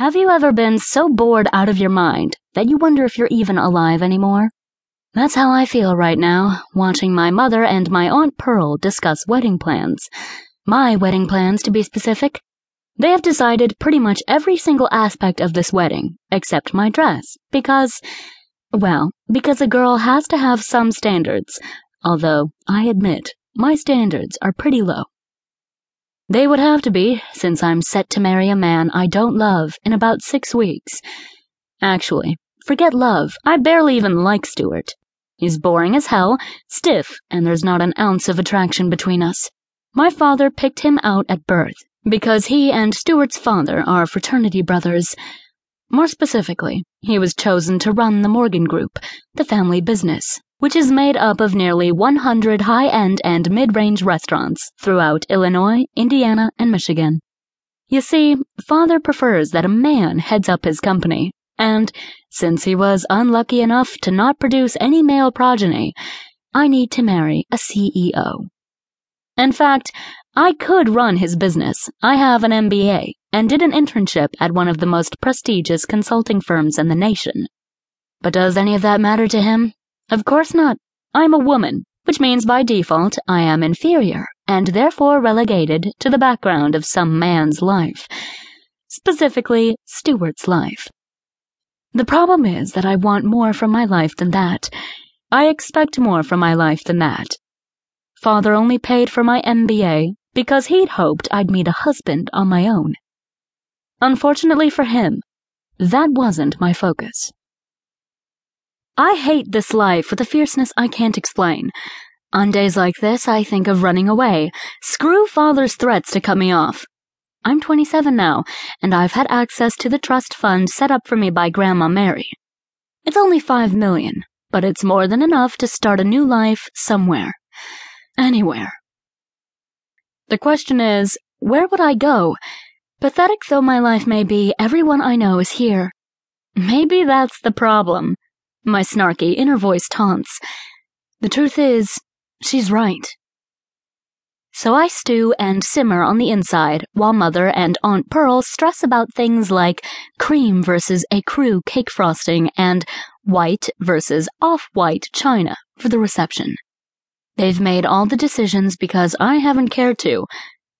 Have you ever been so bored out of your mind that you wonder if you're even alive anymore? That's how I feel right now, watching my mother and my Aunt Pearl discuss wedding plans. My wedding plans, to be specific. They have decided pretty much every single aspect of this wedding, except my dress, because, well, because a girl has to have some standards, although, I admit, my standards are pretty low. They would have to be, since I'm set to marry a man I don't love in about six weeks. Actually, forget love, I barely even like Stuart. He's boring as hell, stiff, and there's not an ounce of attraction between us. My father picked him out at birth because he and Stuart's father are fraternity brothers. More specifically, he was chosen to run the Morgan Group, the family business which is made up of nearly 100 high end and mid range restaurants throughout Illinois, Indiana, and Michigan. You see, Father prefers that a man heads up his company, and since he was unlucky enough to not produce any male progeny, I need to marry a CEO. In fact, I could run his business. I have an MBA and did an internship at one of the most prestigious consulting firms in the nation. But does any of that matter to him? Of course not. I'm a woman, which means by default I am inferior and therefore relegated to the background of some man's life. Specifically, Stuart's life. The problem is that I want more from my life than that. I expect more from my life than that. Father only paid for my MBA because he'd hoped I'd meet a husband on my own. Unfortunately for him, that wasn't my focus. I hate this life with a fierceness I can't explain. On days like this, I think of running away. Screw father's threats to cut me off. I'm 27 now, and I've had access to the trust fund set up for me by Grandma Mary. It's only five million, but it's more than enough to start a new life somewhere. Anywhere. The question is, where would I go? Pathetic though my life may be, everyone I know is here. Maybe that's the problem. My snarky inner voice taunts. The truth is, she's right. So I stew and simmer on the inside while Mother and Aunt Pearl stress about things like cream versus a ecru cake frosting and white versus off white china for the reception. They've made all the decisions because I haven't cared to,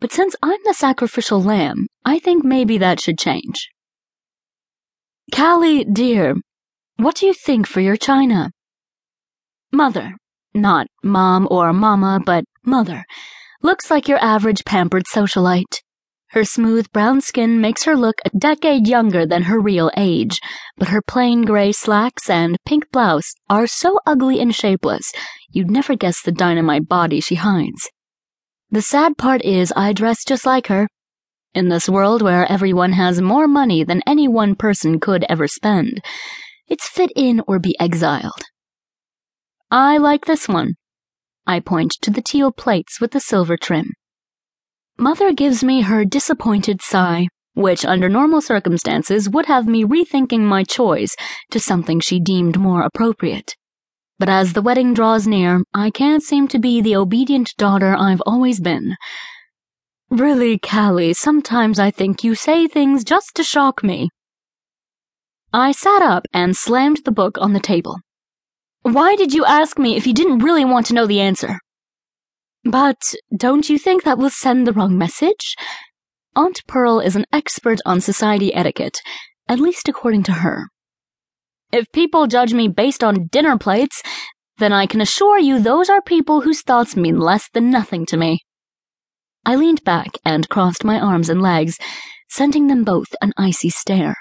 but since I'm the sacrificial lamb, I think maybe that should change. Callie, dear, what do you think for your china? Mother. Not mom or mama, but mother. Looks like your average pampered socialite. Her smooth brown skin makes her look a decade younger than her real age, but her plain gray slacks and pink blouse are so ugly and shapeless, you'd never guess the dynamite body she hides. The sad part is I dress just like her. In this world where everyone has more money than any one person could ever spend, it's fit in or be exiled. I like this one. I point to the teal plates with the silver trim. Mother gives me her disappointed sigh, which under normal circumstances would have me rethinking my choice to something she deemed more appropriate. But as the wedding draws near, I can't seem to be the obedient daughter I've always been. Really, Callie, sometimes I think you say things just to shock me. I sat up and slammed the book on the table. Why did you ask me if you didn't really want to know the answer? But don't you think that will send the wrong message? Aunt Pearl is an expert on society etiquette, at least according to her. If people judge me based on dinner plates, then I can assure you those are people whose thoughts mean less than nothing to me. I leaned back and crossed my arms and legs, sending them both an icy stare.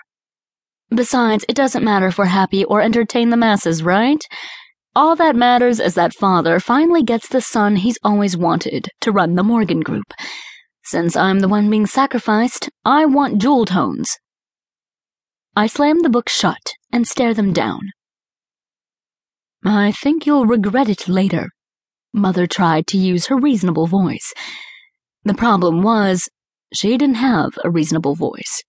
Besides, it doesn't matter if we're happy or entertain the masses, right? All that matters is that father finally gets the son he's always wanted to run the Morgan Group. Since I'm the one being sacrificed, I want jewel tones. I slam the book shut and stare them down. I think you'll regret it later. Mother tried to use her reasonable voice. The problem was, she didn't have a reasonable voice.